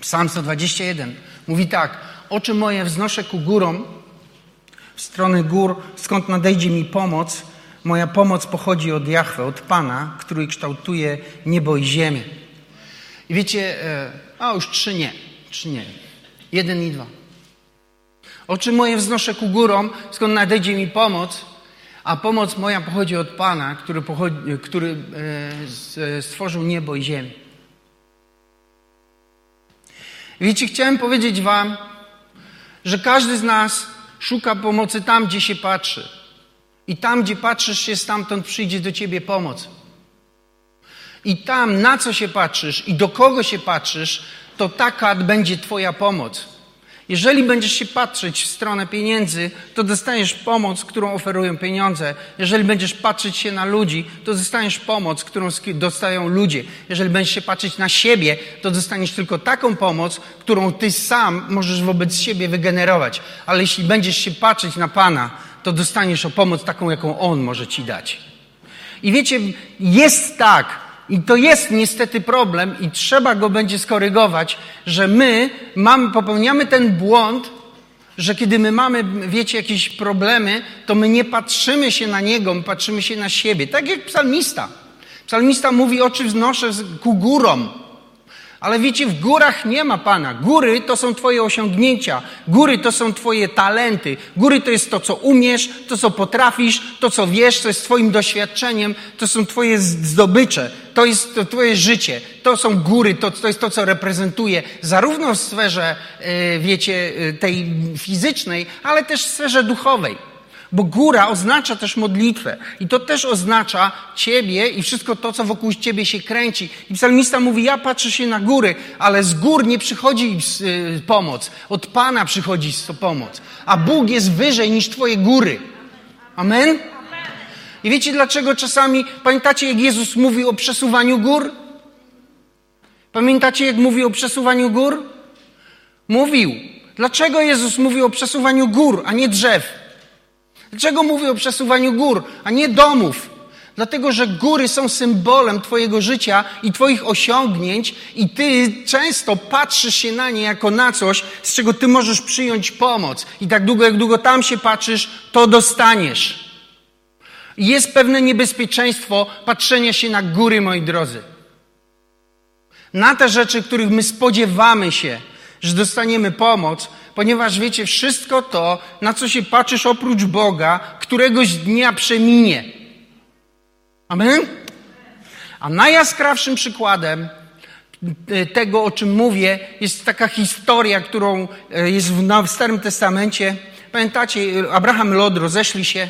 Psalm 121 mówi tak: Oczy moje wznoszę ku górom, w stronę gór, skąd nadejdzie mi pomoc. Moja pomoc pochodzi od Jahwe, od Pana, który kształtuje niebo i ziemię. I wiecie, e, a już trzy nie, trzy nie. Jeden i dwa. Oczy moje wznoszę ku górom, skąd nadejdzie mi pomoc, a pomoc moja pochodzi od Pana, który, pochodzi, który e, stworzył niebo i ziemię. Wiecie, chciałem powiedzieć Wam, że każdy z nas szuka pomocy tam, gdzie się patrzy. I tam, gdzie patrzysz się, stamtąd przyjdzie do Ciebie pomoc. I tam, na co się patrzysz i do kogo się patrzysz, to taka będzie Twoja pomoc. Jeżeli będziesz się patrzeć w stronę pieniędzy, to dostaniesz pomoc, którą oferują pieniądze. Jeżeli będziesz patrzeć się na ludzi, to dostaniesz pomoc, którą dostają ludzie. Jeżeli będziesz się patrzeć na siebie, to dostaniesz tylko taką pomoc, którą ty sam możesz wobec siebie wygenerować. Ale jeśli będziesz się patrzeć na Pana, to dostaniesz o pomoc taką, jaką On może ci dać. I wiecie, jest tak, i to jest niestety problem i trzeba go będzie skorygować, że my mamy, popełniamy ten błąd, że kiedy my mamy, wiecie, jakieś problemy, to my nie patrzymy się na Niego, my patrzymy się na siebie. Tak jak psalmista. Psalmista mówi, oczy wznoszę ku górom. Ale wiecie, w górach nie ma Pana. Góry to są Twoje osiągnięcia, góry to są Twoje talenty, góry to jest to, co umiesz, to, co potrafisz, to, co wiesz, co jest Twoim doświadczeniem, to są Twoje zdobycze, to jest to Twoje życie, to są góry, to, to jest to, co reprezentuje zarówno w sferze, e, wiecie, e, tej fizycznej, ale też w sferze duchowej. Bo góra oznacza też modlitwę. I to też oznacza Ciebie i wszystko to, co wokół Ciebie się kręci. I psalmista mówi, ja patrzę się na góry, ale z gór nie przychodzi y, pomoc. Od Pana przychodzi pomoc. A Bóg jest wyżej niż Twoje góry. Amen? I wiecie dlaczego czasami, pamiętacie jak Jezus mówił o przesuwaniu gór? Pamiętacie jak mówił o przesuwaniu gór? Mówił. Dlaczego Jezus mówił o przesuwaniu gór, a nie drzew? Dlaczego mówię o przesuwaniu gór, a nie domów? Dlatego, że góry są symbolem Twojego życia i Twoich osiągnięć, i Ty często patrzysz się na nie jako na coś, z czego Ty możesz przyjąć pomoc. I tak długo, jak długo tam się patrzysz, to dostaniesz. Jest pewne niebezpieczeństwo patrzenia się na góry, moi drodzy. Na te rzeczy, których my spodziewamy się, że dostaniemy pomoc, ponieważ wiecie, wszystko to, na co się patrzysz oprócz Boga, któregoś dnia przeminie. Amen? A najjaskrawszym przykładem e, tego, o czym mówię, jest taka historia, którą e, jest w Starym Testamencie. Pamiętacie, Abraham i Lot rozeszli się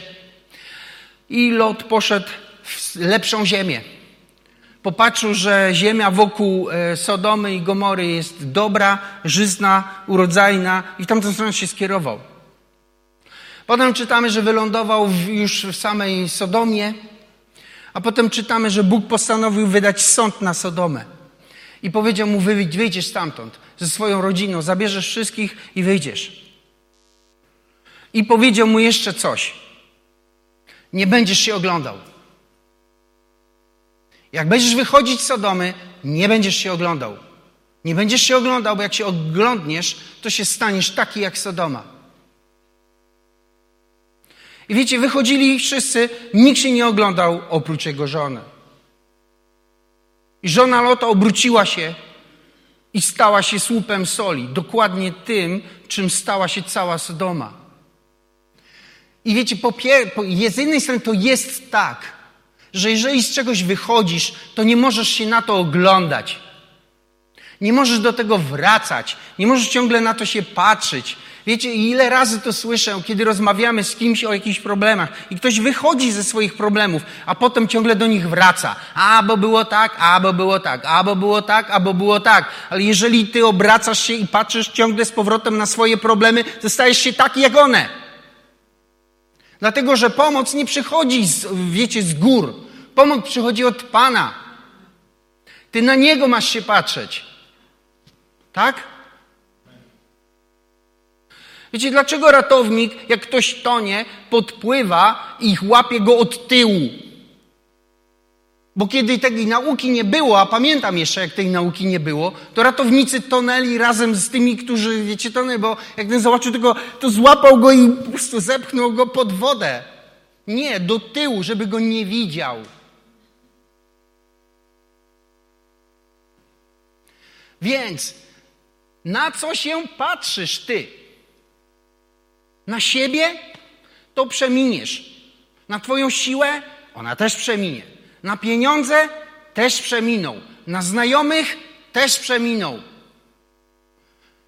i Lot poszedł w lepszą ziemię. Popatrzył, że ziemia wokół e, Sodomy i Gomory jest dobra, żyzna, urodzajna i w tamtą stronę się skierował. Potem czytamy, że wylądował już w samej Sodomie, a potem czytamy, że Bóg postanowił wydać sąd na Sodomę. I powiedział mu, wyjdziesz stamtąd ze swoją rodziną, zabierzesz wszystkich i wyjdziesz. I powiedział mu jeszcze coś. Nie będziesz się oglądał. Jak będziesz wychodzić z Sodomy, nie będziesz się oglądał. Nie będziesz się oglądał, bo jak się oglądniesz, to się staniesz taki jak Sodoma. I wiecie, wychodzili wszyscy, nikt się nie oglądał oprócz jego żony. I żona Lota obróciła się i stała się słupem soli, dokładnie tym, czym stała się cała Sodoma. I wiecie, po, po, z jednej strony to jest tak, że jeżeli z czegoś wychodzisz, to nie możesz się na to oglądać. Nie możesz do tego wracać, nie możesz ciągle na to się patrzeć. Wiecie, ile razy to słyszę, kiedy rozmawiamy z kimś o jakichś problemach i ktoś wychodzi ze swoich problemów, a potem ciągle do nich wraca. A, bo było tak, a, bo było tak, a, bo było tak, a, bo było tak. Ale jeżeli ty obracasz się i patrzysz ciągle z powrotem na swoje problemy, to stajesz się taki jak one. Dlatego, że pomoc nie przychodzi, z, wiecie, z gór. Pomoc przychodzi od Pana. Ty na Niego masz się patrzeć. Tak? Wiecie, dlaczego ratownik, jak ktoś tonie, podpływa i łapie go od tyłu? Bo kiedy tej nauki nie było, a pamiętam jeszcze, jak tej nauki nie było, to ratownicy tonęli razem z tymi, którzy, wiecie, tonęli, bo jak ten zobaczył tego, to złapał go i po prostu zepchnął go pod wodę. Nie, do tyłu, żeby go nie widział. Więc na co się patrzysz ty? Na siebie? To przeminiesz. Na twoją siłę? Ona też przeminie. Na pieniądze? Też przeminą. Na znajomych? Też przeminą.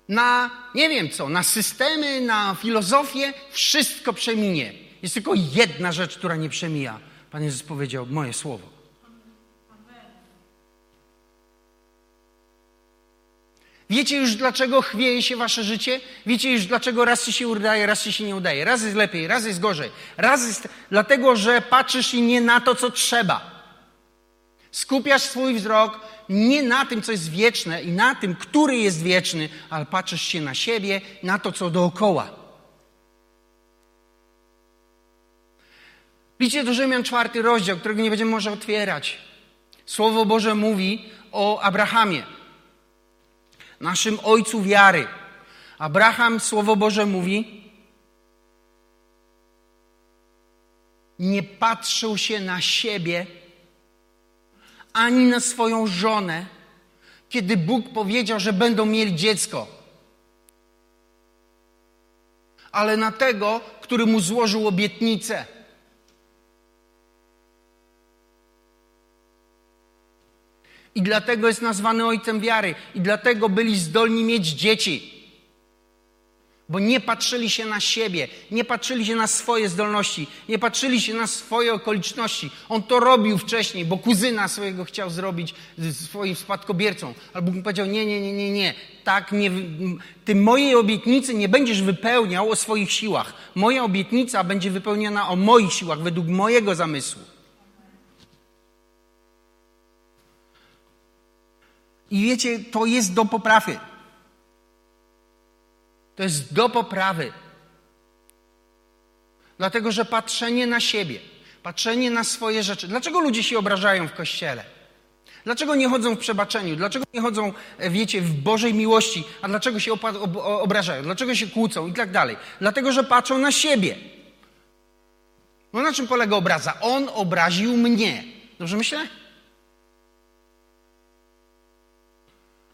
Na nie wiem co, na systemy, na filozofię? Wszystko przeminie. Jest tylko jedna rzecz, która nie przemija. Pan Jezus powiedział moje słowo. Wiecie już, dlaczego chwieje się wasze życie? Wiecie już, dlaczego raz ci się udaje, raz ci się nie udaje. Raz jest lepiej, raz jest gorzej. Raz jest dlatego, że patrzysz i nie na to, co trzeba. Skupiasz swój wzrok nie na tym, co jest wieczne i na tym, który jest wieczny, ale patrzysz się na siebie, na to, co dookoła. Liczcie do Rzymian czwarty rozdział, którego nie będziemy może otwierać. Słowo Boże mówi o Abrahamie naszym ojcu wiary. Abraham, Słowo Boże mówi, nie patrzył się na siebie ani na swoją żonę, kiedy Bóg powiedział, że będą mieli dziecko, ale na tego, który mu złożył obietnicę. I dlatego jest nazwany ojcem wiary. I dlatego byli zdolni mieć dzieci. Bo nie patrzyli się na siebie, nie patrzyli się na swoje zdolności, nie patrzyli się na swoje okoliczności. On to robił wcześniej, bo kuzyna swojego chciał zrobić swoim spadkobiercą. Albo mu powiedział: Nie, nie, nie, nie, nie. Tak, nie, ty mojej obietnicy nie będziesz wypełniał o swoich siłach. Moja obietnica będzie wypełniona o moich siłach, według mojego zamysłu. I wiecie, to jest do poprawy. To jest do poprawy. Dlatego, że patrzenie na siebie, patrzenie na swoje rzeczy. Dlaczego ludzie się obrażają w kościele? Dlaczego nie chodzą w przebaczeniu? Dlaczego nie chodzą, e, wiecie, w Bożej miłości? A dlaczego się obrażają? Dlaczego się kłócą i tak dalej? Dlatego, że patrzą na siebie. No na czym polega obraza? On obraził mnie. Dobrze myślę?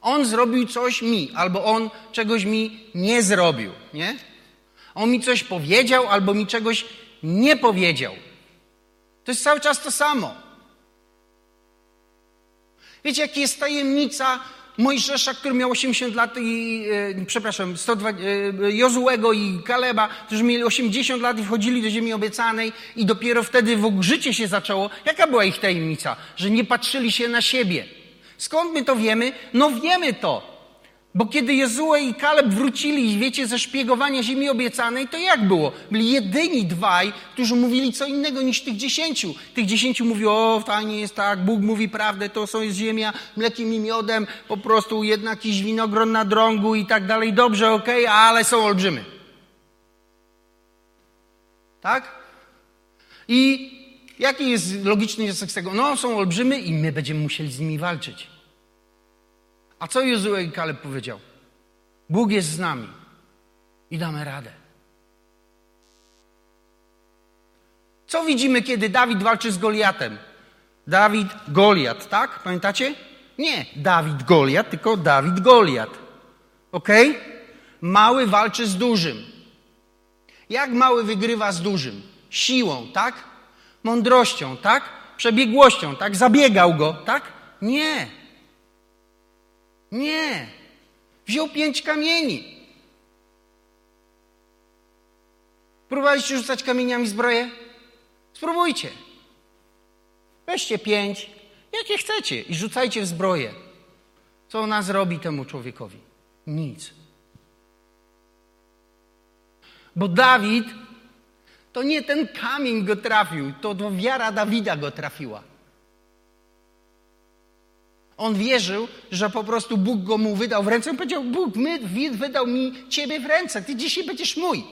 On zrobił coś mi, albo on czegoś mi nie zrobił, nie? On mi coś powiedział, albo mi czegoś nie powiedział. To jest cały czas to samo. Wiecie, jaka jest tajemnica Mojżesza, który miał 80 lat i, e, przepraszam, 120, e, Jozułego i Kaleba, którzy mieli 80 lat i wchodzili do ziemi obiecanej i dopiero wtedy w życie się zaczęło. Jaka była ich tajemnica? Że nie patrzyli się na siebie. Skąd my to wiemy? No wiemy to. Bo kiedy Jezue i Kaleb wrócili, wiecie, ze szpiegowania ziemi obiecanej, to jak było? Byli jedyni dwaj, którzy mówili co innego niż tych dziesięciu. Tych dziesięciu mówi, o, fajnie jest tak, Bóg mówi prawdę, to są jest ziemia mlekiem i miodem, po prostu jednak jakiś winogron na drągu i tak dalej. Dobrze, okej, okay, ale są olbrzymy. Tak? I Jaki jest logiczny wniosek z tego? No, są olbrzymy i my będziemy musieli z nimi walczyć. A co Jozue i Kaleb powiedział? Bóg jest z nami i damy radę. Co widzimy, kiedy Dawid walczy z Goliatem? Dawid, Goliat, tak? Pamiętacie? Nie Dawid, Goliat, tylko Dawid, Goliat. Ok? Mały walczy z dużym. Jak mały wygrywa z dużym? Siłą, tak? Mądrością, tak? Przebiegłością, tak? Zabiegał go, tak? Nie. Nie. Wziął pięć kamieni. Próbowaliście rzucać kamieniami zbroję? Spróbujcie. Weźcie pięć, jakie chcecie, i rzucajcie w zbroję. Co ona zrobi temu człowiekowi? Nic. Bo Dawid to nie ten kamień go trafił, to, wiara Dawida go trafiła. On wierzył, że po prostu Bóg go mu wydał w ręce. On powiedział, Bóg my, wydał mi ciebie w ręce, ty dzisiaj będziesz mój.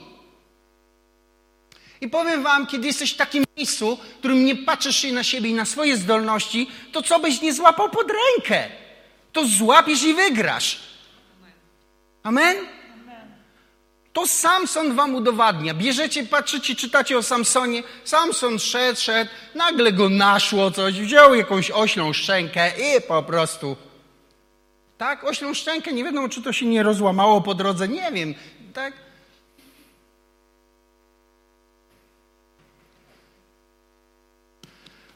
I powiem wam, kiedy jesteś w takim miejscu, w którym nie patrzysz się na siebie i na swoje zdolności, to co byś nie złapał pod rękę, to złapiesz i wygrasz. Amen? To Samson wam udowadnia. Bierzecie, patrzycie, czytacie o Samsonie. Samson szedł, szedł, nagle go naszło coś, wziął jakąś oślą szczękę i po prostu... Tak, oślą szczękę, nie wiadomo, czy to się nie rozłamało po drodze, nie wiem. Tak?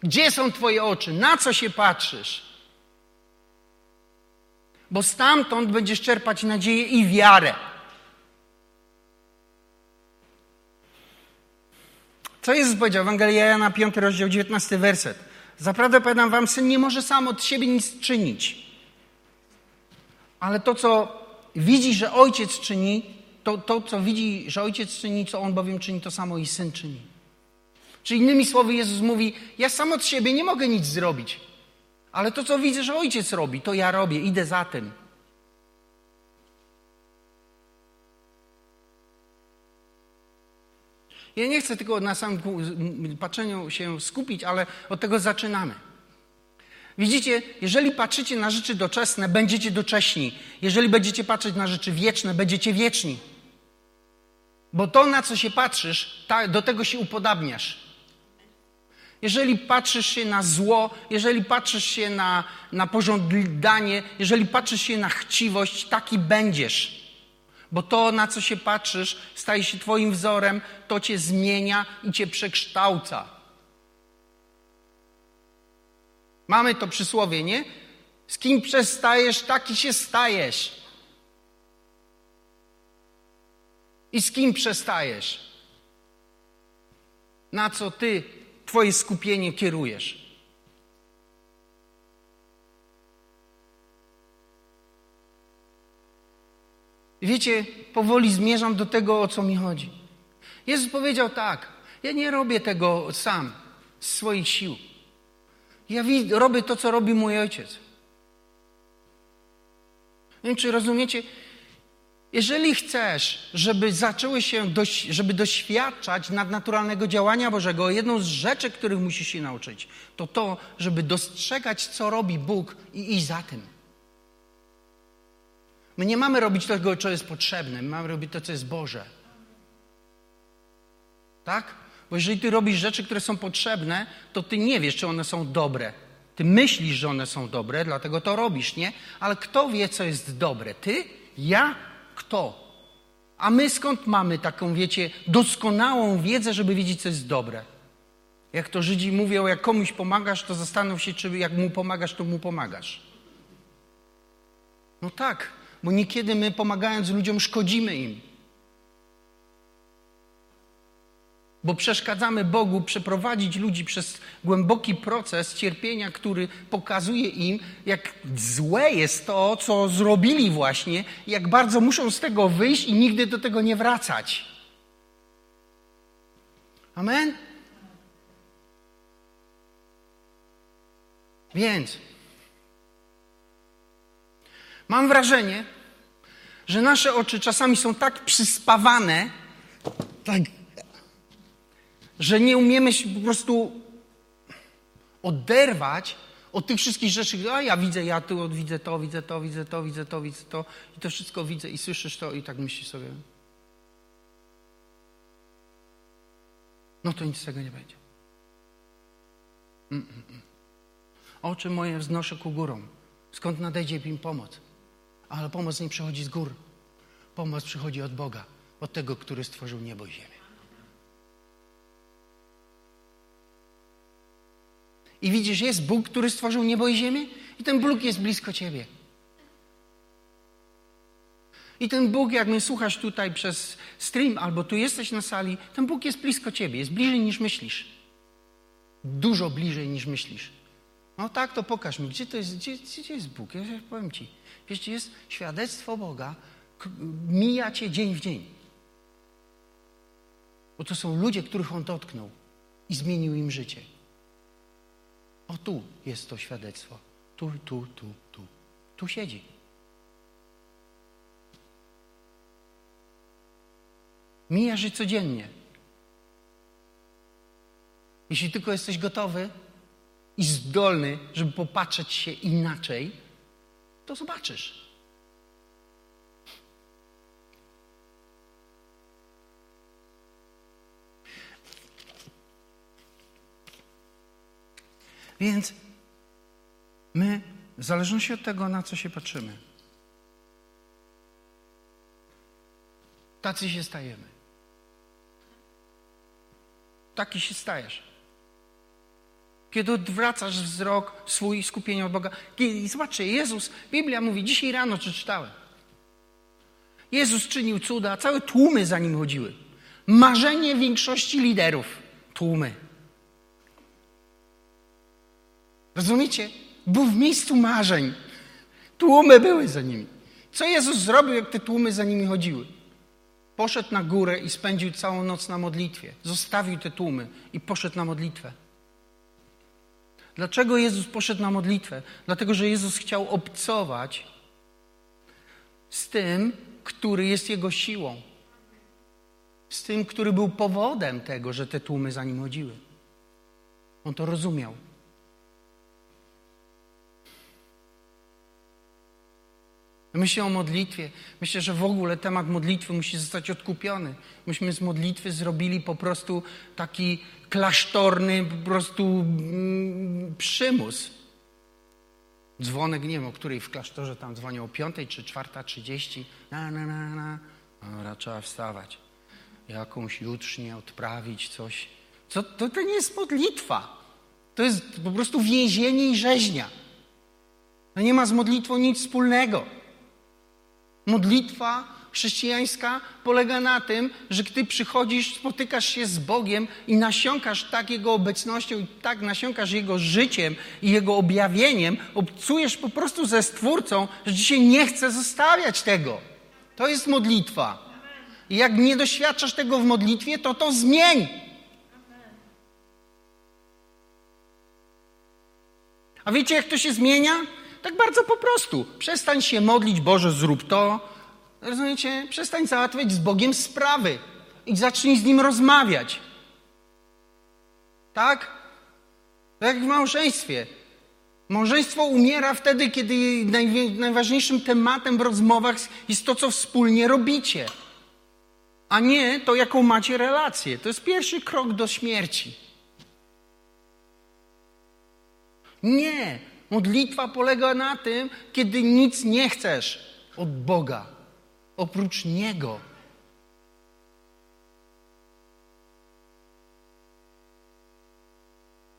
Gdzie są Twoje oczy? Na co się patrzysz? Bo stamtąd będziesz czerpać nadzieję i wiarę. Co jest powiedział? Ewangelia Jana 5, rozdział 19, werset. Zaprawdę powiadam wam, syn nie może sam od siebie nic czynić. Ale to, co widzi, że ojciec czyni, to, to co widzi, że ojciec czyni, co on bowiem czyni, to samo i syn czyni. Czy innymi słowy Jezus mówi, ja sam od siebie nie mogę nic zrobić, ale to, co widzę, że ojciec robi, to ja robię, idę za tym. Ja nie chcę tylko na samym patrzeniu się skupić, ale od tego zaczynamy. Widzicie, jeżeli patrzycie na rzeczy doczesne, będziecie docześni. Jeżeli będziecie patrzeć na rzeczy wieczne, będziecie wieczni. Bo to, na co się patrzysz, do tego się upodabniasz. Jeżeli patrzysz się na zło, jeżeli patrzysz się na, na pożądanie, jeżeli patrzysz się na chciwość, taki będziesz. Bo to, na co się patrzysz, staje się Twoim wzorem, to Cię zmienia i Cię przekształca. Mamy to przysłowie, nie? Z kim przestajesz, taki się stajesz. I z kim przestajesz? Na co Ty Twoje skupienie kierujesz? Wiecie, powoli zmierzam do tego, o co mi chodzi. Jezus powiedział tak: Ja nie robię tego sam, z swoich sił. Ja robię to, co robi mój ojciec. Nie wiem, czy rozumiecie? Jeżeli chcesz, żeby zaczęły się, żeby doświadczać nadnaturalnego działania Bożego, jedną z rzeczy, których musisz się nauczyć, to to, żeby dostrzegać, co robi Bóg i iść za tym. My nie mamy robić tego, co jest potrzebne, my mamy robić to, co jest Boże. Tak? Bo jeżeli ty robisz rzeczy, które są potrzebne, to ty nie wiesz, czy one są dobre. Ty myślisz, że one są dobre, dlatego to robisz, nie? Ale kto wie, co jest dobre? Ty? Ja? Kto? A my skąd mamy taką, wiecie, doskonałą wiedzę, żeby wiedzieć, co jest dobre? Jak to Żydzi mówią, jak komuś pomagasz, to zastanów się, czy jak mu pomagasz, to mu pomagasz. No tak, bo niekiedy my pomagając ludziom szkodzimy im. Bo przeszkadzamy Bogu przeprowadzić ludzi przez głęboki proces cierpienia, który pokazuje im, jak złe jest to, co zrobili właśnie, jak bardzo muszą z tego wyjść i nigdy do tego nie wracać. Amen? Więc mam wrażenie, że nasze oczy czasami są tak przyspawane, tak że nie umiemy się po prostu oderwać od tych wszystkich rzeczy. A ja widzę, ja tu widzę to, widzę to, widzę to, widzę to, widzę to i to wszystko widzę i słyszysz to i tak myślisz sobie. No to nic z tego nie będzie. Mm, mm, mm. Oczy moje wznoszę ku górom. Skąd nadejdzie im pomoc? Ale pomoc nie przychodzi z gór. Pomoc przychodzi od Boga, od tego, który stworzył niebo i ziemię. I widzisz, jest Bóg, który stworzył niebo i ziemię, i ten Bóg jest blisko ciebie. I ten Bóg, jak mnie słuchasz tutaj przez stream, albo tu jesteś na sali, ten Bóg jest blisko ciebie, jest bliżej niż myślisz. Dużo bliżej niż myślisz. No tak, to pokaż mi, gdzie to jest, gdzie, gdzie jest Bóg? Ja powiem ci. Wiesz, jest świadectwo Boga, mija cię dzień w dzień. Bo to są ludzie, których On dotknął i zmienił im życie. O tu jest to świadectwo. Tu, tu, tu, tu. Tu siedzi. Mija żyć codziennie. Jeśli tylko jesteś gotowy i zdolny, żeby popatrzeć się inaczej, to zobaczysz. Więc my, w zależności od tego, na co się patrzymy, tacy się stajemy. Taki się stajesz. Kiedy odwracasz wzrok swój skupienie od Boga. I zobaczcie, Jezus, Biblia mówi, dzisiaj rano przeczytałem. Jezus czynił cuda, całe tłumy za nim chodziły. Marzenie większości liderów. Tłumy. Rozumiecie? Był w miejscu marzeń. Tłumy były za nimi. Co Jezus zrobił, jak te tłumy za nimi chodziły? Poszedł na górę i spędził całą noc na modlitwie. Zostawił te tłumy i poszedł na modlitwę. Dlaczego Jezus poszedł na modlitwę? Dlatego, że Jezus chciał obcować z tym, który jest Jego siłą. Z tym, który był powodem tego, że te tłumy za nim chodziły. On to rozumiał. Myślę o modlitwie. Myślę, że w ogóle temat modlitwy musi zostać odkupiony. Myśmy z modlitwy zrobili po prostu taki klasztorny po prostu mm, przymus. Dzwonek, nie wiem o której w klasztorze tam dzwonią, o piątej czy czwarta trzydzieści. Na, na, na, na. Dobra, trzeba wstawać. Jakąś jutrznię odprawić, coś. Co, to, to nie jest modlitwa. To jest po prostu więzienie i rzeźnia. To nie ma z modlitwą nic wspólnego. Modlitwa chrześcijańska polega na tym, że gdy przychodzisz, spotykasz się z Bogiem i nasiąkasz tak Jego obecnością i tak nasiąkasz Jego życiem i Jego objawieniem, obcujesz po prostu ze Stwórcą, że dzisiaj nie chce zostawiać tego. To jest modlitwa. I jak nie doświadczasz tego w modlitwie, to to zmień. A wiecie, jak to się zmienia? Tak bardzo po prostu. Przestań się modlić, Boże, zrób to. Rozumiecie? Przestań załatwiać z Bogiem sprawy i zacznij z Nim rozmawiać. Tak? Tak jak w małżeństwie. Małżeństwo umiera wtedy, kiedy najważniejszym tematem w rozmowach jest to, co wspólnie robicie, a nie to, jaką macie relację. To jest pierwszy krok do śmierci. Nie, Modlitwa polega na tym, kiedy nic nie chcesz od Boga, oprócz Niego.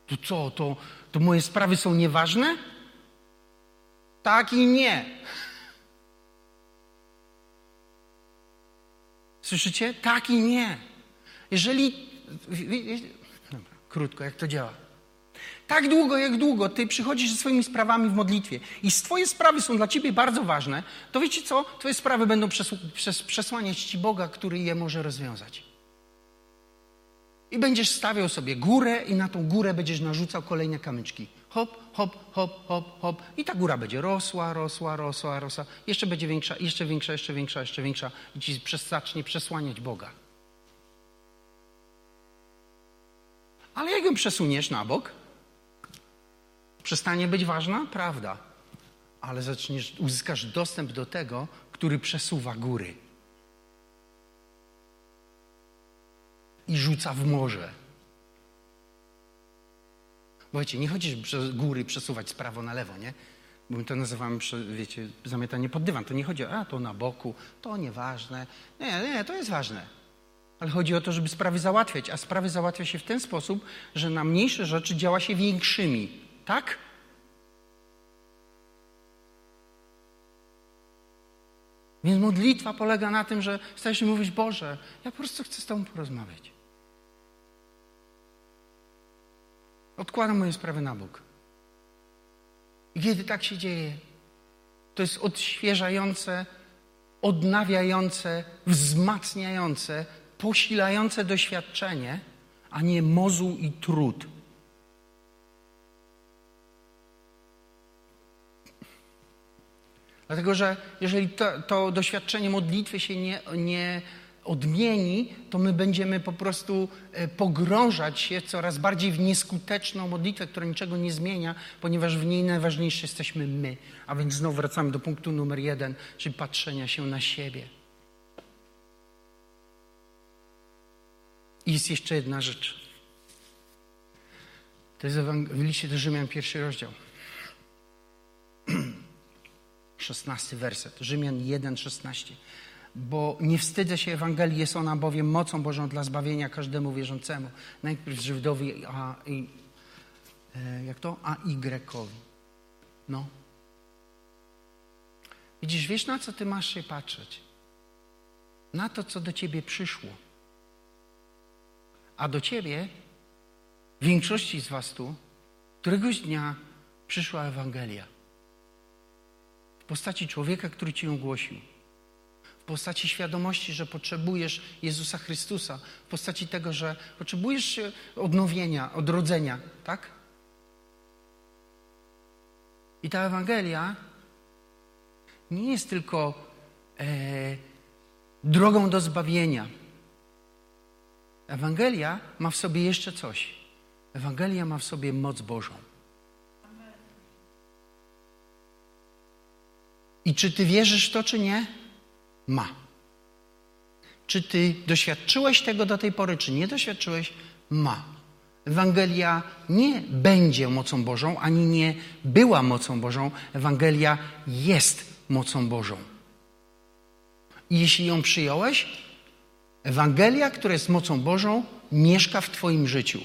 To co, to, to moje sprawy są nieważne? Tak i nie. Słyszycie? Tak i nie. Jeżeli. Krótko, jak to działa? Tak długo, jak długo ty przychodzisz ze swoimi sprawami w modlitwie i twoje sprawy są dla ciebie bardzo ważne, to wiecie co? Twoje sprawy będą przesłaniać ci Boga, który je może rozwiązać. I będziesz stawiał sobie górę i na tą górę będziesz narzucał kolejne kamyczki. Hop, hop, hop, hop, hop. I ta góra będzie rosła, rosła, rosła, rosła. Jeszcze będzie większa, jeszcze większa, jeszcze większa, jeszcze większa. I ci zacznie przesłaniać Boga. Ale jak ją przesuniesz na bok, przestanie być ważna? Prawda. Ale zaczniesz, uzyskasz dostęp do tego, który przesuwa góry. I rzuca w morze. Bo wiecie, nie chodzi, żeby góry przesuwać z prawo na lewo, nie? Bo my to nazywamy, wiecie, zamiatanie pod dywan. To nie chodzi o, a to na boku, to nieważne. Nie, nie, to jest ważne. Ale chodzi o to, żeby sprawy załatwiać, a sprawy załatwia się w ten sposób, że na mniejsze rzeczy działa się większymi. Tak? Więc modlitwa polega na tym, że stajesz się mówić, Boże, ja po prostu chcę z Tobą porozmawiać. Odkładam moje sprawy na bok. I kiedy tak się dzieje, to jest odświeżające, odnawiające, wzmacniające, posilające doświadczenie, a nie mozuł i trud. Dlatego, że jeżeli to, to doświadczenie modlitwy się nie, nie odmieni, to my będziemy po prostu e, pogrążać się coraz bardziej w nieskuteczną modlitwę, która niczego nie zmienia, ponieważ w niej najważniejsi jesteśmy my. A więc znowu wracamy do punktu numer jeden, czyli patrzenia się na siebie. I jest jeszcze jedna rzecz. To jest w liście do Rzymian pierwszy rozdział. 16 werset. Rzymian 1, 16 bo nie wstydzę się Ewangelii, jest ona bowiem mocą Bożą dla zbawienia każdemu wierzącemu. Najpierw Żydowi, a i, e, jak to? A Y-kowi. No. Widzisz, wiesz na co ty masz się patrzeć? Na to, co do ciebie przyszło. A do ciebie, większości z was tu, któregoś dnia przyszła Ewangelia. W postaci człowieka, który ci ją głosił w postaci świadomości, że potrzebujesz Jezusa Chrystusa, w postaci tego, że potrzebujesz odnowienia, odrodzenia, tak? I ta Ewangelia nie jest tylko e, drogą do zbawienia. Ewangelia ma w sobie jeszcze coś. Ewangelia ma w sobie moc Bożą. I czy ty wierzysz w to, czy nie? ma. Czy ty doświadczyłeś tego do tej pory, czy nie doświadczyłeś? Ma. Ewangelia nie będzie mocą Bożą, ani nie była mocą Bożą. Ewangelia jest mocą Bożą. I jeśli ją przyjąłeś, Ewangelia, która jest mocą Bożą, mieszka w Twoim życiu.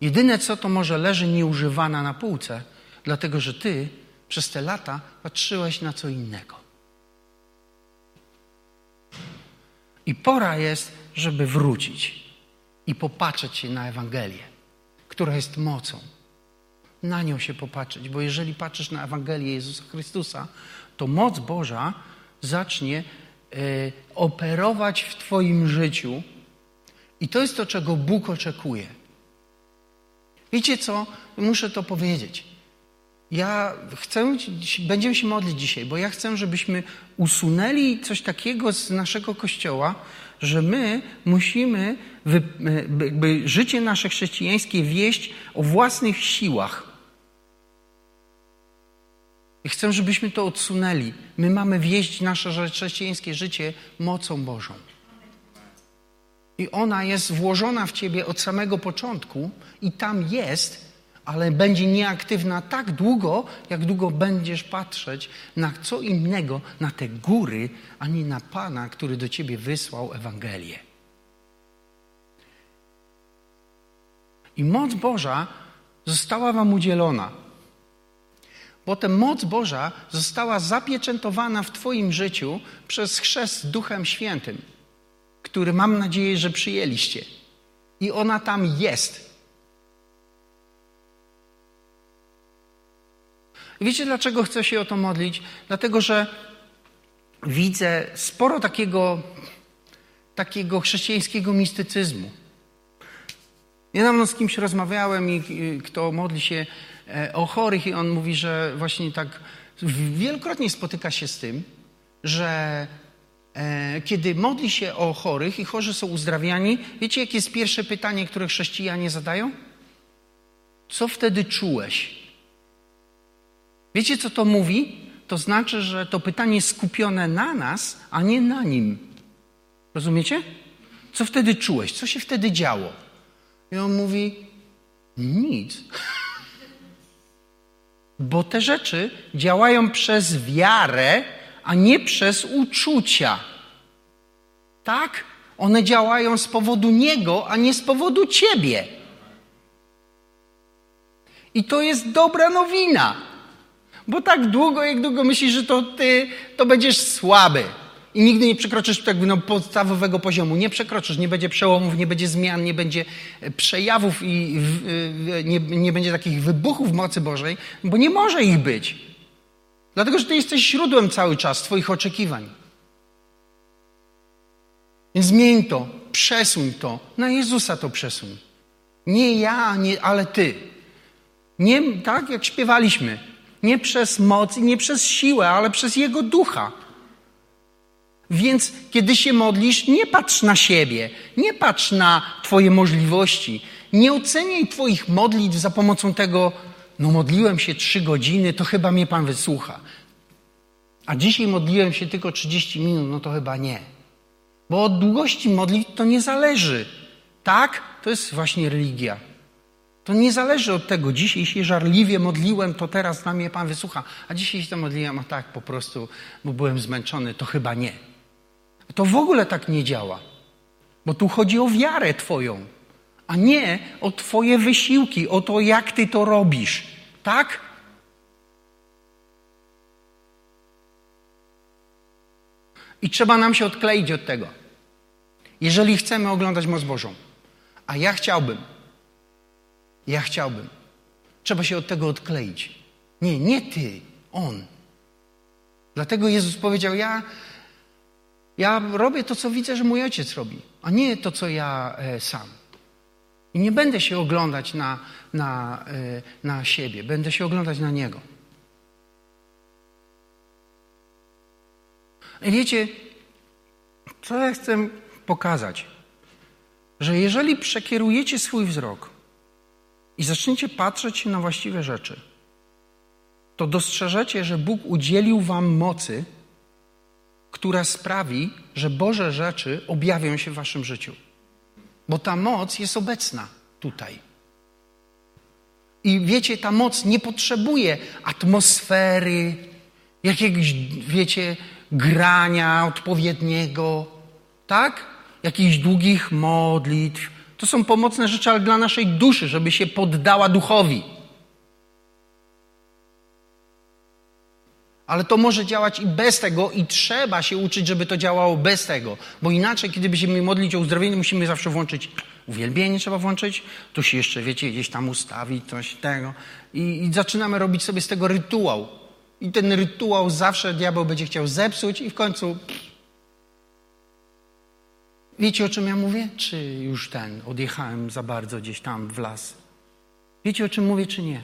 Jedyne co to może leży nieużywana na półce, dlatego że Ty przez te lata patrzyłeś na co innego. I pora jest, żeby wrócić i popatrzeć się na Ewangelię, która jest mocą. Na nią się popatrzeć, bo jeżeli patrzysz na Ewangelię Jezusa Chrystusa, to moc Boża zacznie y, operować w Twoim życiu i to jest to, czego Bóg oczekuje. Wiecie co? Muszę to powiedzieć. Ja chcę, będziemy się modlić dzisiaj, bo ja chcę, żebyśmy usunęli coś takiego z naszego kościoła, że my musimy wy, jakby życie nasze chrześcijańskie wieść o własnych siłach. I chcę, żebyśmy to odsunęli. My mamy wieść nasze chrześcijańskie życie mocą Bożą. I ona jest włożona w ciebie od samego początku i tam jest ale będzie nieaktywna tak długo, jak długo będziesz patrzeć na co innego, na te góry, a nie na Pana, który do ciebie wysłał Ewangelię. I moc Boża została Wam udzielona. Potem moc Boża została zapieczętowana w Twoim życiu przez chrzest Duchem Świętym, który mam nadzieję, że przyjęliście. I ona tam jest. Wiecie, dlaczego chcę się o to modlić? Dlatego, że widzę sporo takiego, takiego chrześcijańskiego mistycyzmu. Niedawno z kimś rozmawiałem i kto modli się e, o chorych i on mówi, że właśnie tak wielokrotnie spotyka się z tym, że e, kiedy modli się o chorych i chorzy są uzdrawiani, wiecie, jakie jest pierwsze pytanie, które chrześcijanie zadają? Co wtedy czułeś? Wiecie, co to mówi? To znaczy, że to pytanie jest skupione na nas, a nie na nim. Rozumiecie? Co wtedy czułeś? Co się wtedy działo? I on mówi: Nic. Bo te rzeczy działają przez wiarę, a nie przez uczucia. Tak? One działają z powodu Niego, a nie z powodu Ciebie. I to jest dobra nowina. Bo tak długo, jak długo myślisz, że to ty, to będziesz słaby. I nigdy nie przekroczysz tego no, podstawowego poziomu. Nie przekroczysz, nie będzie przełomów, nie będzie zmian, nie będzie e, przejawów i nie, nie będzie takich wybuchów mocy Bożej, bo nie może ich być. Dlatego, że ty jesteś źródłem cały czas Twoich oczekiwań. Więc zmień to, przesuń to, na Jezusa to przesuń. Nie ja, nie, ale Ty. Nie tak, jak śpiewaliśmy. Nie przez moc i nie przez siłę, ale przez Jego ducha. Więc kiedy się modlisz, nie patrz na siebie, nie patrz na Twoje możliwości, nie oceniaj Twoich modlitw za pomocą tego, no modliłem się trzy godziny, to chyba mnie Pan wysłucha. A dzisiaj modliłem się tylko 30 minut, no to chyba nie. Bo od długości modlitw to nie zależy. Tak? To jest właśnie religia. To nie zależy od tego. Dzisiaj się żarliwie modliłem, to teraz na mnie Pan wysłucha. A dzisiaj się to modliłem, a tak po prostu, bo byłem zmęczony, to chyba nie. To w ogóle tak nie działa. Bo tu chodzi o wiarę Twoją, a nie o Twoje wysiłki, o to, jak Ty to robisz. Tak? I trzeba nam się odkleić od tego. Jeżeli chcemy oglądać moc Bożą, a ja chciałbym, ja chciałbym, trzeba się od tego odkleić. Nie, nie ty, on. Dlatego Jezus powiedział: Ja, ja robię to, co widzę, że mój ojciec robi, a nie to, co ja e, sam. I nie będę się oglądać na, na, e, na siebie, będę się oglądać na niego. I wiecie, co ja chcę pokazać? Że jeżeli przekierujecie swój wzrok i zaczniecie patrzeć na właściwe rzeczy, to dostrzeżecie, że Bóg udzielił Wam mocy, która sprawi, że Boże rzeczy objawią się w Waszym życiu. Bo ta moc jest obecna tutaj. I wiecie, ta moc nie potrzebuje atmosfery, jakiegoś, wiecie, grania odpowiedniego, tak? Jakichś długich modlitw. To są pomocne rzeczy, ale dla naszej duszy, żeby się poddała duchowi. Ale to może działać i bez tego, i trzeba się uczyć, żeby to działało bez tego. Bo inaczej, kiedy będziemy modlić o uzdrowienie, musimy zawsze włączyć uwielbienie, trzeba włączyć, tu się jeszcze, wiecie, gdzieś tam ustawić, coś tego. I, I zaczynamy robić sobie z tego rytuał. I ten rytuał zawsze diabeł będzie chciał zepsuć, i w końcu. Wiecie, o czym ja mówię? Czy już ten, odjechałem za bardzo gdzieś tam w las? Wiecie, o czym mówię, czy nie?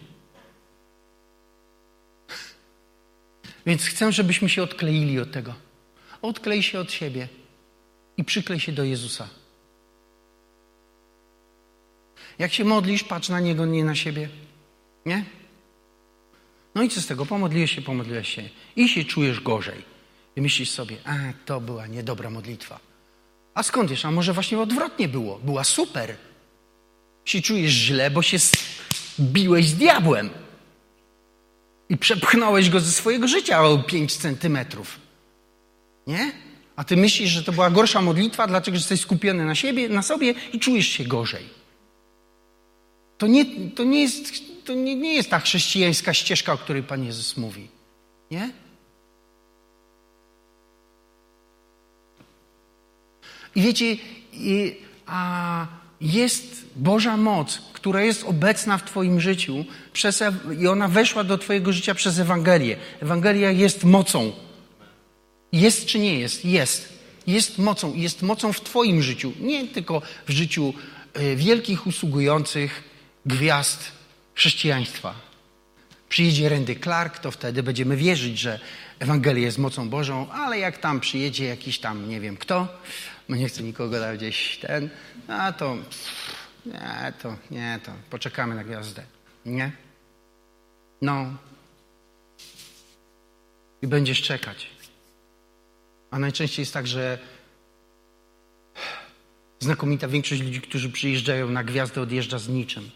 Więc chcę, żebyśmy się odkleili od tego. Odklej się od siebie i przyklej się do Jezusa. Jak się modlisz, patrz na Niego, nie na siebie. Nie? No i co z tego? Pomodliłeś się, pomodliłeś się i się czujesz gorzej. I myślisz sobie, a to była niedobra modlitwa. A skąd wiesz? A może właśnie odwrotnie było? Była super. Się czujesz źle, bo się biłeś z diabłem. I przepchnąłeś go ze swojego życia o 5 centymetrów. Nie? A ty myślisz, że to była gorsza modlitwa, dlaczego jesteś skupiony na siebie, na sobie i czujesz się gorzej. To nie, to nie, jest, to nie, nie jest ta chrześcijańska ścieżka, o której Pan Jezus mówi. Nie? I wiecie, i, a jest Boża moc, która jest obecna w Twoim życiu przez, i ona weszła do Twojego życia przez Ewangelię. Ewangelia jest mocą. Jest czy nie jest? Jest. Jest mocą. Jest mocą w Twoim życiu, nie tylko w życiu e, wielkich usługujących gwiazd chrześcijaństwa. Przyjedzie Randy Clark, to wtedy będziemy wierzyć, że Ewangelia jest mocą Bożą, ale jak tam przyjedzie jakiś tam, nie wiem kto, no nie chcę nikogo dać gdzieś ten, a to nie, to nie, to poczekamy na gwiazdę. Nie? No. I będziesz czekać. A najczęściej jest tak, że znakomita większość ludzi, którzy przyjeżdżają na gwiazdę, odjeżdża z niczym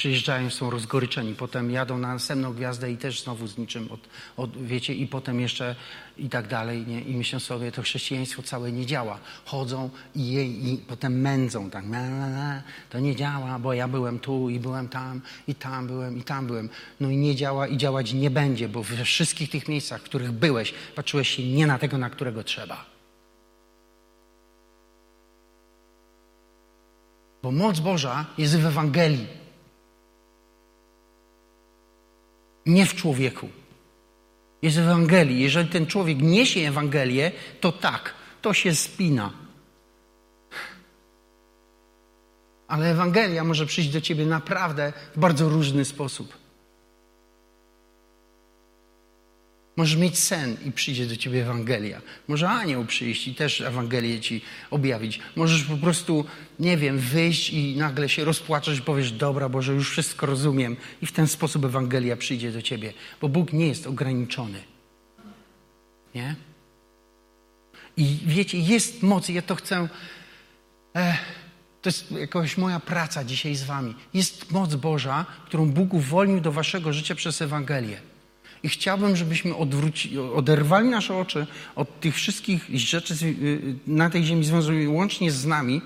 przyjeżdżają, są rozgoryczeni, potem jadą na następną gwiazdę i też znowu z niczym, od, od, wiecie, i potem jeszcze i tak dalej, nie? i myślą sobie, to chrześcijaństwo całe nie działa. Chodzą i, i potem mędzą, tak, na, na, na. to nie działa, bo ja byłem tu i byłem tam, i tam byłem, i tam byłem. No i nie działa i działać nie będzie, bo we wszystkich tych miejscach, w których byłeś, patrzyłeś się nie na tego, na którego trzeba. Bo moc Boża jest w Ewangelii. Nie w człowieku. Jest w Ewangelii. Jeżeli ten człowiek niesie Ewangelię, to tak, to się spina. Ale Ewangelia może przyjść do ciebie naprawdę w bardzo różny sposób. Możesz mieć sen i przyjdzie do ciebie Ewangelia. Może anioł przyjść i też Ewangelię ci objawić. Możesz po prostu, nie wiem, wyjść i nagle się rozpłaczesz i powiesz, dobra Boże, już wszystko rozumiem. I w ten sposób Ewangelia przyjdzie do ciebie. Bo Bóg nie jest ograniczony. Nie? I wiecie, jest moc, ja to chcę. E, to jest jakaś moja praca dzisiaj z Wami. Jest moc Boża, którą Bóg uwolnił do Waszego życia przez Ewangelię. I chciałbym, żebyśmy odwróci, oderwali nasze oczy od tych wszystkich rzeczy y, na tej ziemi związanych łącznie z nami,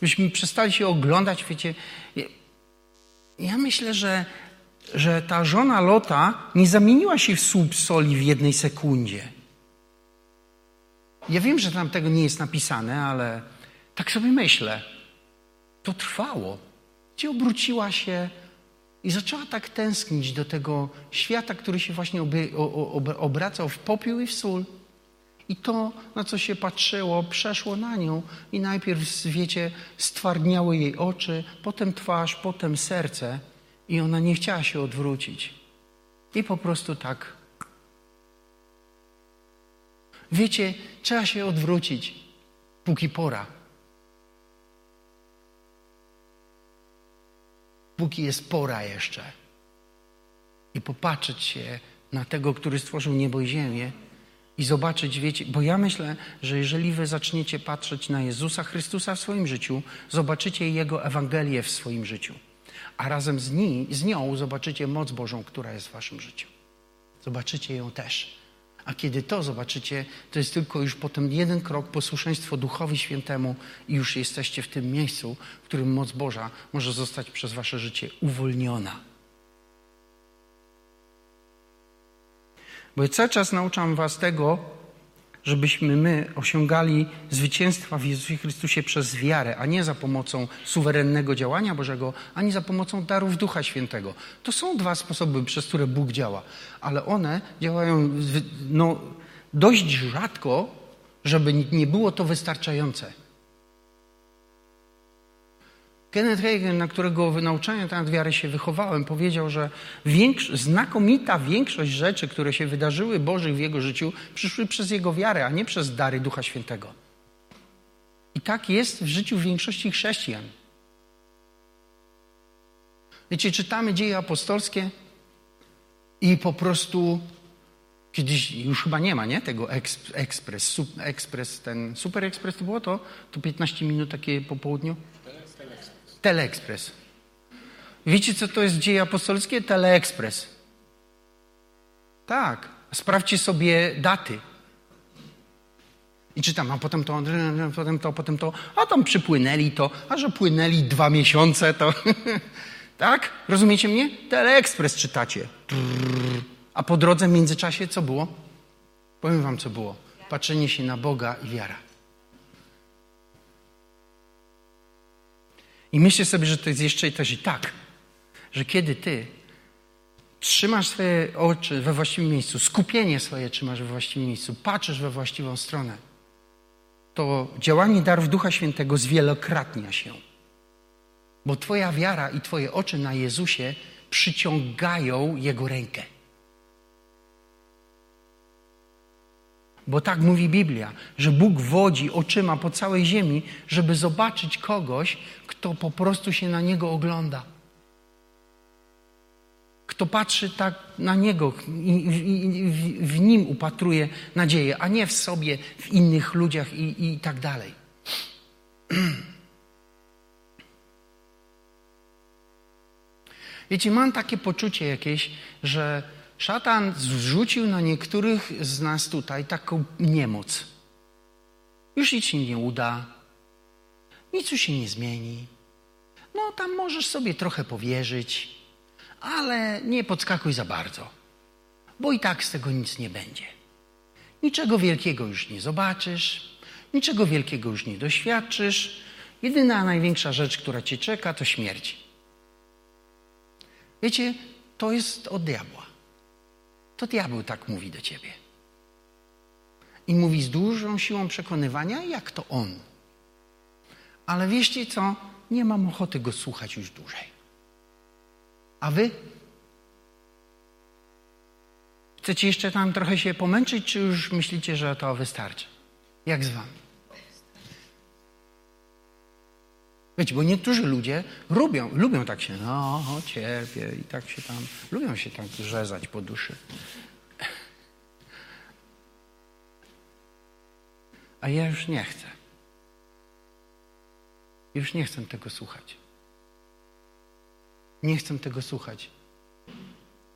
byśmy przestali się oglądać. Wiecie, ja myślę, że, że ta żona Lota nie zamieniła się w słup soli w jednej sekundzie. Ja wiem, że tam tego nie jest napisane, ale tak sobie myślę. To trwało. Gdzie obróciła się i zaczęła tak tęsknić do tego świata, który się właśnie obracał w popiół i w sól. I to, na co się patrzyło, przeszło na nią i najpierw, wiecie, stwardniały jej oczy, potem twarz, potem serce i ona nie chciała się odwrócić. I po prostu tak. Wiecie, trzeba się odwrócić, póki pora. Póki jest pora jeszcze. I popatrzeć się na tego, który stworzył niebo i ziemię i zobaczyć, wiecie, bo ja myślę, że jeżeli wy zaczniecie patrzeć na Jezusa Chrystusa w swoim życiu, zobaczycie Jego Ewangelię w swoim życiu. A razem z, ni, z nią zobaczycie moc Bożą, która jest w waszym życiu. Zobaczycie ją też. A kiedy to zobaczycie, to jest tylko już potem jeden krok posłuszeństwo Duchowi Świętemu i już jesteście w tym miejscu, w którym moc Boża może zostać przez wasze życie uwolniona. Bo cały czas nauczam was tego, żebyśmy my osiągali zwycięstwa w Jezusie Chrystusie przez wiarę, a nie za pomocą suwerennego działania Bożego, ani za pomocą darów Ducha Świętego. To są dwa sposoby, przez które Bóg działa, ale one działają no, dość rzadko, żeby nie było to wystarczające. Kenneth Hagin, na którego nauczania na wiary się wychowałem, powiedział, że większo znakomita większość rzeczy, które się wydarzyły Bożych w jego życiu, przyszły przez jego wiarę, a nie przez dary Ducha Świętego. I tak jest w życiu większości chrześcijan. Wiecie, czytamy dzieje apostolskie i po prostu kiedyś już chyba nie ma, nie? Tego ekspres, ekspres, ten super ekspres to było to? To 15 minut takie po południu? Teleekspres. Wiecie, co to jest dzieje apostolskie? Teleekspres. Tak. Sprawdźcie sobie daty. I czytam, a potem to, potem to, potem to, a tam przypłynęli to, a że płynęli dwa miesiące, to tak? Rozumiecie mnie? Teleekspres czytacie. A po drodze w międzyczasie co było? Powiem wam, co było. Patrzenie się na Boga i wiara. I myślę sobie, że to jest jeszcze też i tak, że kiedy ty trzymasz swoje oczy we właściwym miejscu, skupienie swoje trzymasz we właściwym miejscu, patrzysz we właściwą stronę, to działanie darów Ducha Świętego zwielokrotnia się. Bo Twoja wiara i Twoje oczy na Jezusie przyciągają Jego rękę. Bo tak mówi Biblia, że Bóg wodzi oczyma po całej ziemi, żeby zobaczyć kogoś, kto po prostu się na Niego ogląda. Kto patrzy tak na Niego i w Nim upatruje nadzieję, a nie w sobie, w innych ludziach i, i tak dalej. Wiecie, mam takie poczucie jakieś, że Szatan zrzucił na niektórych z nas tutaj taką niemoc. Już nic się nie uda, nic już się nie zmieni. No, tam możesz sobie trochę powierzyć, ale nie podskakuj za bardzo, bo i tak z tego nic nie będzie. Niczego wielkiego już nie zobaczysz, niczego wielkiego już nie doświadczysz. Jedyna największa rzecz, która cię czeka, to śmierć. Wiecie, to jest od diabła. To diabeł tak mówi do ciebie. I mówi z dużą siłą przekonywania, jak to on. Ale wieście co? Nie mam ochoty go słuchać już dłużej. A wy? Chcecie jeszcze tam trochę się pomęczyć, czy już myślicie, że to wystarczy? Jak z wami? Wiecie, bo niektórzy ludzie lubią, lubią tak się, no, cierpię i tak się tam, lubią się tak rzezać po duszy. A ja już nie chcę. Już nie chcę tego słuchać. Nie chcę tego słuchać.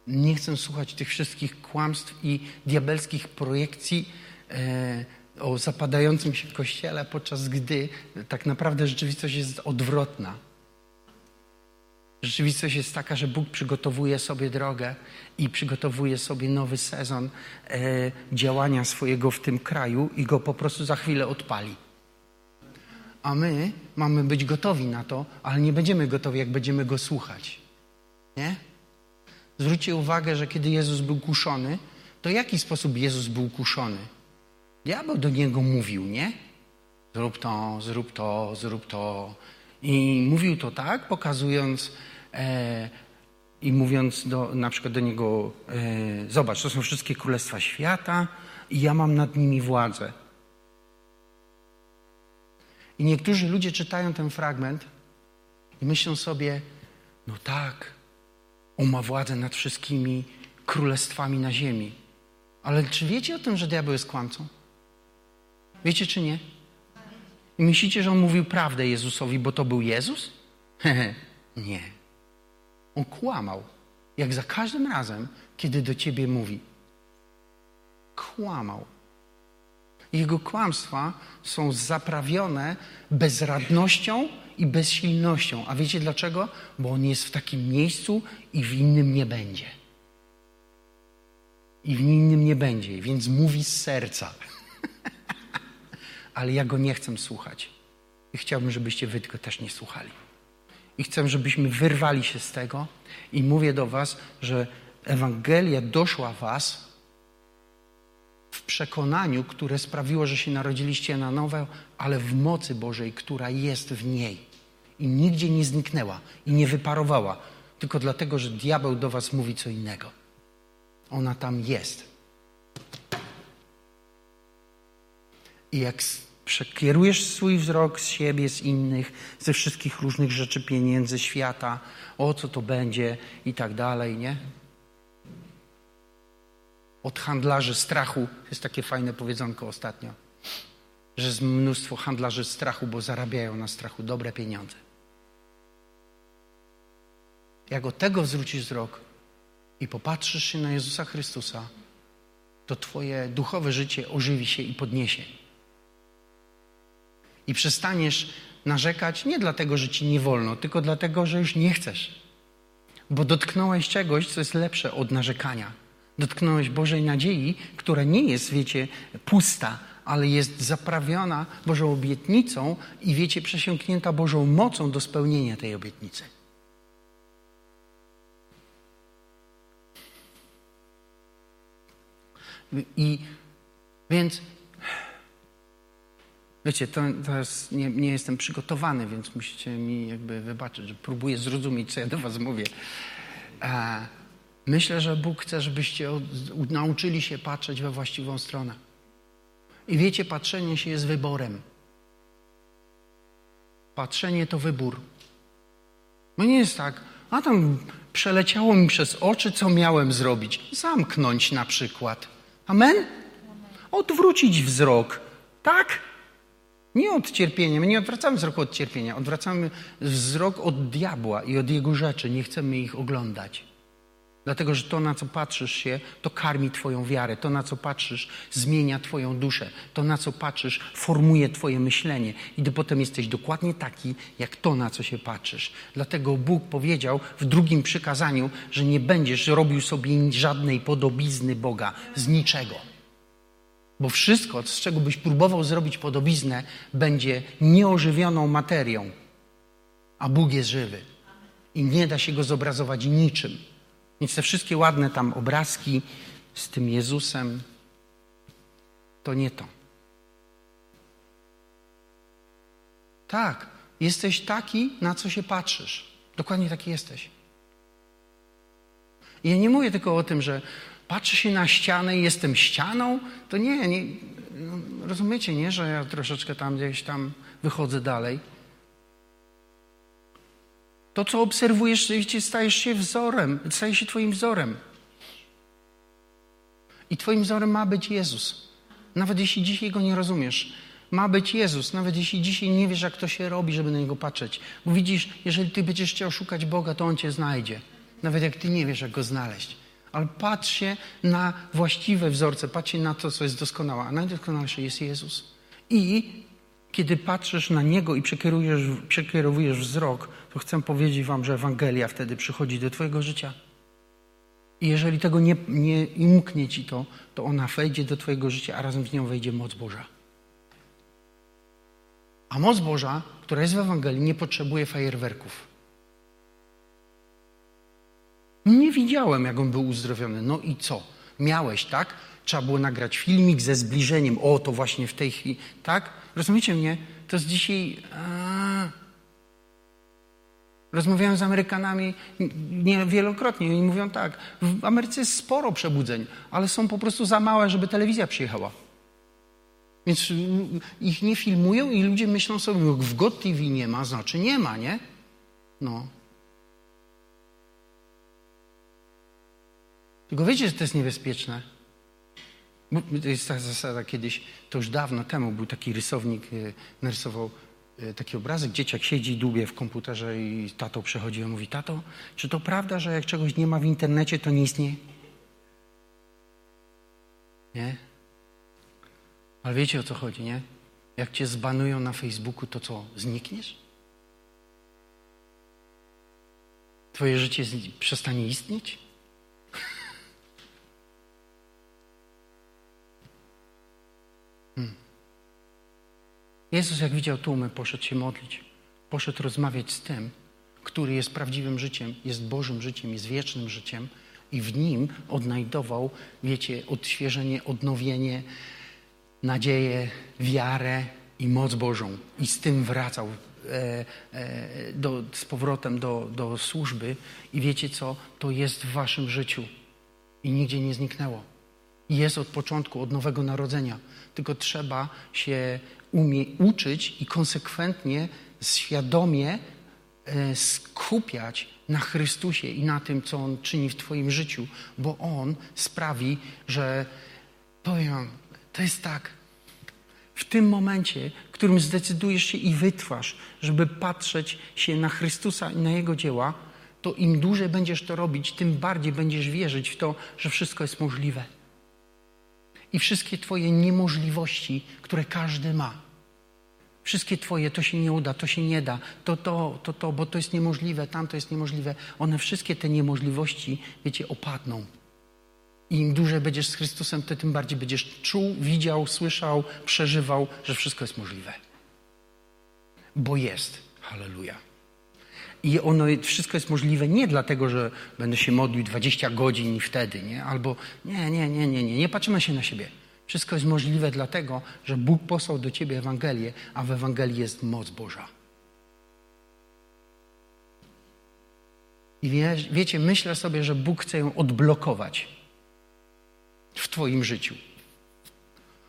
Nie chcę słuchać tych wszystkich kłamstw i diabelskich projekcji e, o zapadającym się kościele, podczas gdy tak naprawdę rzeczywistość jest odwrotna. Rzeczywistość jest taka, że Bóg przygotowuje sobie drogę i przygotowuje sobie nowy sezon e, działania swojego w tym kraju i go po prostu za chwilę odpali. A my mamy być gotowi na to, ale nie będziemy gotowi, jak będziemy go słuchać. Nie? Zwróćcie uwagę, że kiedy Jezus był kuszony, to w jaki sposób Jezus był kuszony? Diabeł do niego mówił, nie? Zrób to, zrób to, zrób to. I mówił to tak, pokazując e, i mówiąc do, na przykład do niego, e, zobacz, to są wszystkie królestwa świata i ja mam nad nimi władzę. I niektórzy ludzie czytają ten fragment i myślą sobie, no tak, on ma władzę nad wszystkimi królestwami na ziemi. Ale czy wiecie o tym, że diabeł jest kłamcą? Wiecie czy nie? I myślicie, że on mówił prawdę Jezusowi, bo to był Jezus? nie. On kłamał. Jak za każdym razem, kiedy do ciebie mówi. Kłamał. Jego kłamstwa są zaprawione bezradnością i bezsilnością. A wiecie dlaczego? Bo on jest w takim miejscu i w innym nie będzie. I w innym nie będzie, więc mówi z serca. Ale ja go nie chcę słuchać. I chciałbym, żebyście wy go też nie słuchali. I chcę, żebyśmy wyrwali się z tego. I mówię do Was, że Ewangelia doszła Was w przekonaniu, które sprawiło, że się narodziliście na nowe, ale w mocy Bożej, która jest w niej. I nigdzie nie zniknęła i nie wyparowała, tylko dlatego, że diabeł do Was mówi co innego. Ona tam jest. I jak przekierujesz swój wzrok z siebie, z innych, ze wszystkich różnych rzeczy, pieniędzy, świata, o co to będzie i tak dalej, nie? Od handlarzy strachu, jest takie fajne powiedzonko ostatnio, że jest mnóstwo handlarzy strachu, bo zarabiają na strachu dobre pieniądze. Jak od tego zwrócisz wzrok i popatrzysz się na Jezusa Chrystusa, to Twoje duchowe życie ożywi się i podniesie. I przestaniesz narzekać nie dlatego, że ci nie wolno, tylko dlatego, że już nie chcesz. Bo dotknąłeś czegoś, co jest lepsze od narzekania. Dotknąłeś Bożej nadziei, która nie jest, wiecie, pusta, ale jest zaprawiona Bożą obietnicą i, wiecie, przesiąknięta Bożą mocą do spełnienia tej obietnicy. I więc Wiecie, to, jest, nie, nie, jestem przygotowany, więc musicie mi jakby wybaczyć, że próbuję zrozumieć, co ja do was mówię. E, myślę, że Bóg chce, żebyście od, nauczyli się patrzeć we właściwą stronę. I wiecie, patrzenie się jest wyborem. Patrzenie to wybór. No nie jest tak, a tam przeleciało mi przez oczy, co miałem zrobić. Zamknąć na przykład. Amen? Odwrócić wzrok. Tak? Nie od cierpienia. My nie odwracamy wzroku od cierpienia. Odwracamy wzrok od diabła i od jego rzeczy. Nie chcemy ich oglądać. Dlatego, że to, na co patrzysz się, to karmi Twoją wiarę. To, na co patrzysz, zmienia Twoją duszę. To, na co patrzysz, formuje Twoje myślenie. I Ty potem jesteś dokładnie taki, jak to, na co się patrzysz. Dlatego Bóg powiedział w drugim przykazaniu, że nie będziesz robił sobie żadnej podobizny Boga z niczego. Bo wszystko, z czego byś próbował zrobić podobiznę, będzie nieożywioną materią. A Bóg jest żywy. I nie da się go zobrazować niczym. Więc te wszystkie ładne tam obrazki z tym Jezusem, to nie to. Tak, jesteś taki, na co się patrzysz. Dokładnie taki jesteś. I ja nie mówię tylko o tym, że Patrzę się na ścianę i jestem ścianą? To nie, nie no, rozumiecie, nie? Że ja troszeczkę tam gdzieś tam wychodzę dalej. To, co obserwujesz, stajesz się wzorem, stajesz się Twoim wzorem. I Twoim wzorem ma być Jezus. Nawet jeśli dzisiaj go nie rozumiesz, ma być Jezus. Nawet jeśli dzisiaj nie wiesz, jak to się robi, żeby na niego patrzeć. Bo widzisz, jeżeli ty będziesz chciał szukać Boga, to on cię znajdzie. Nawet jak ty nie wiesz, jak go znaleźć. Ale patrz się na właściwe wzorce, patrz się na to, co jest doskonałe. A najdoskonalsze jest Jezus. I kiedy patrzysz na Niego i przekierujesz, przekierowujesz wzrok, to chcę powiedzieć Wam, że Ewangelia wtedy przychodzi do Twojego życia. I jeżeli tego nie, nie umknie Ci to, to ona wejdzie do Twojego życia, a razem z nią wejdzie moc Boża. A moc Boża, która jest w Ewangelii, nie potrzebuje fajerwerków. Nie widziałem, jak on był uzdrowiony. No i co? Miałeś, tak? Trzeba było nagrać filmik ze zbliżeniem. O, to właśnie w tej chwili. Tak? Rozumiecie mnie? To jest dzisiaj... A... Rozmawiałem z Amerykanami wielokrotnie i mówią tak, w Ameryce jest sporo przebudzeń, ale są po prostu za małe, żeby telewizja przyjechała. Więc ich nie filmują i ludzie myślą sobie, w God TV nie ma, znaczy nie ma, nie? No. Tylko wiecie, że to jest niebezpieczne. To jest ta zasada kiedyś, to już dawno temu był taki rysownik, e, narysował e, taki obrazek, dzieciak siedzi dłubie w komputerze i tato przechodzi i mówi, tato, czy to prawda, że jak czegoś nie ma w internecie, to nie istnieje? Nie? Ale wiecie o co chodzi, nie? Jak cię zbanują na Facebooku, to co, znikniesz? Twoje życie przestanie istnieć? Jezus, jak widział tłumy, poszedł się modlić. Poszedł rozmawiać z tym, który jest prawdziwym życiem, jest Bożym życiem, jest wiecznym życiem i w nim odnajdował, wiecie, odświeżenie, odnowienie, nadzieję, wiarę i moc Bożą. I z tym wracał e, e, do, z powrotem do, do służby. I wiecie co? To jest w waszym życiu i nigdzie nie zniknęło. Jest od początku, od nowego narodzenia. Tylko trzeba się umie, uczyć i konsekwentnie, świadomie e, skupiać na Chrystusie i na tym, co On czyni w Twoim życiu, bo On sprawi, że powiem to jest tak. W tym momencie, w którym zdecydujesz się i wytrwasz, żeby patrzeć się na Chrystusa i na Jego dzieła, to im dłużej będziesz to robić, tym bardziej będziesz wierzyć w to, że wszystko jest możliwe. I wszystkie Twoje niemożliwości, które każdy ma, wszystkie Twoje, to się nie uda, to się nie da, to, to, to, to, bo to jest niemożliwe, tamto jest niemożliwe, one wszystkie te niemożliwości, wiecie, opadną. I im dłużej będziesz z Chrystusem, to tym bardziej będziesz czuł, widział, słyszał, przeżywał, że wszystko jest możliwe. Bo jest. Halleluja. I ono wszystko jest możliwe nie dlatego, że będę się modlił 20 godzin i wtedy, nie? Albo nie, nie, nie, nie, nie. Nie patrzymy się na siebie. Wszystko jest możliwe dlatego, że Bóg posłał do ciebie Ewangelię, a w Ewangelii jest moc Boża. I wie, wiecie, myślę sobie, że Bóg chce ją odblokować w Twoim życiu.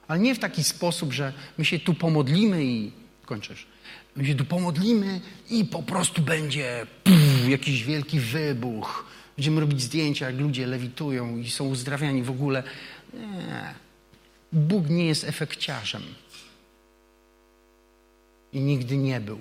Ale nie w taki sposób, że my się tu pomodlimy i kończysz. My się tu pomodlimy i po prostu będzie puf, jakiś wielki wybuch. Będziemy robić zdjęcia, jak ludzie lewitują i są uzdrawiani w ogóle. Nie. Bóg nie jest efekciarzem. I nigdy nie był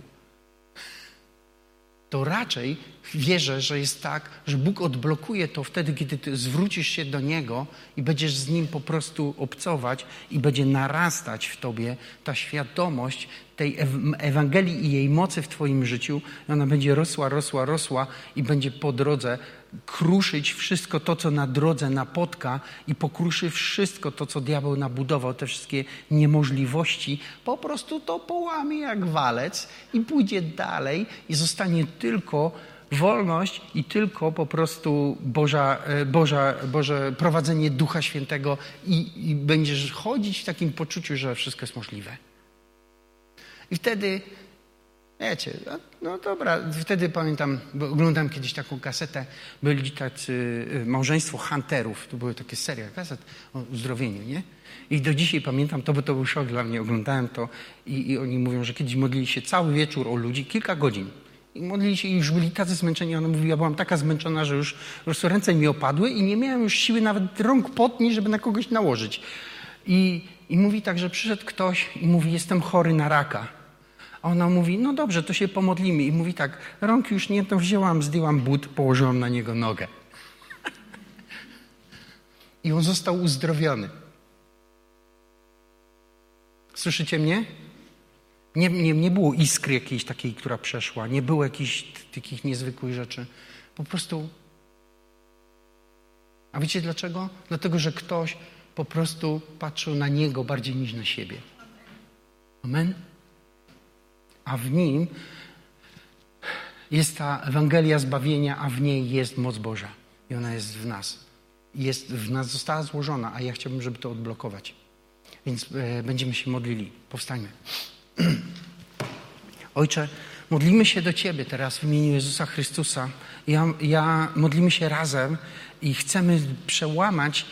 to raczej wierzę, że jest tak, że Bóg odblokuje to wtedy, kiedy ty zwrócisz się do Niego i będziesz z Nim po prostu obcować i będzie narastać w tobie ta świadomość tej Ewangelii i jej mocy w Twoim życiu. Ona będzie rosła, rosła, rosła i będzie po drodze kruszyć wszystko to, co na drodze napotka i pokruszy wszystko to, co diabeł nabudował, te wszystkie niemożliwości, po prostu to połamie jak walec i pójdzie dalej i zostanie tylko wolność i tylko po prostu Boża, e, Boża, Boże prowadzenie Ducha Świętego i, i będziesz chodzić w takim poczuciu, że wszystko jest możliwe. I wtedy Wiecie, no, no dobra, wtedy pamiętam, bo oglądam kiedyś taką kasetę, byli tacy y, małżeństwo hunterów, to były takie seria kaset o uzdrowieniu, nie? I do dzisiaj pamiętam to, bo to był szok dla mnie, oglądałem to i, i oni mówią, że kiedyś modlili się cały wieczór o ludzi, kilka godzin. I modlili się i już byli tacy zmęczeni. Ona mówi, ja byłam taka zmęczona, że już prostu ręce mi opadły i nie miałem już siły nawet rąk potni, żeby na kogoś nałożyć. I, I mówi tak, że przyszedł ktoś i mówi, jestem chory na raka. A ona mówi, no dobrze, to się pomodlimy. I mówi tak, rąk już nie, to wzięłam, zdjęłam but, położyłam na niego nogę. I on został uzdrowiony. Słyszycie mnie? Nie, nie, nie było iskry jakiejś takiej, która przeszła. Nie było jakichś takich niezwykłych rzeczy. Po prostu. A wiecie dlaczego? Dlatego, że ktoś po prostu patrzył na niego bardziej niż na siebie. Amen? A w nim jest ta Ewangelia zbawienia, a w niej jest moc Boża. I ona jest w nas. Jest w nas, została złożona, a ja chciałbym, żeby to odblokować. Więc e, będziemy się modlili. Powstańmy. Ojcze, modlimy się do Ciebie teraz w imieniu Jezusa Chrystusa. Ja, ja modlimy się razem i chcemy przełamać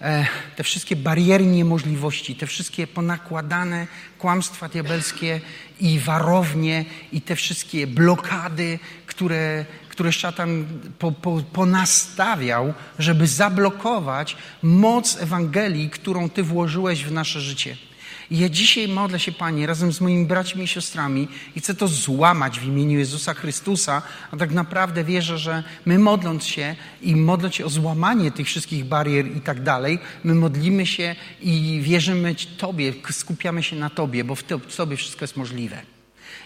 e, te wszystkie bariery niemożliwości, te wszystkie ponakładane kłamstwa diabelskie i warownie i te wszystkie blokady, które, które szatan po, po, ponastawiał, żeby zablokować moc Ewangelii, którą Ty włożyłeś w nasze życie. I ja dzisiaj modlę się, Panie, razem z moimi braćmi i siostrami i chcę to złamać w imieniu Jezusa Chrystusa, a tak naprawdę wierzę, że my modląc się i modląc się o złamanie tych wszystkich barier i tak dalej, my modlimy się i wierzymy Tobie, skupiamy się na Tobie, bo w Tobie wszystko jest możliwe.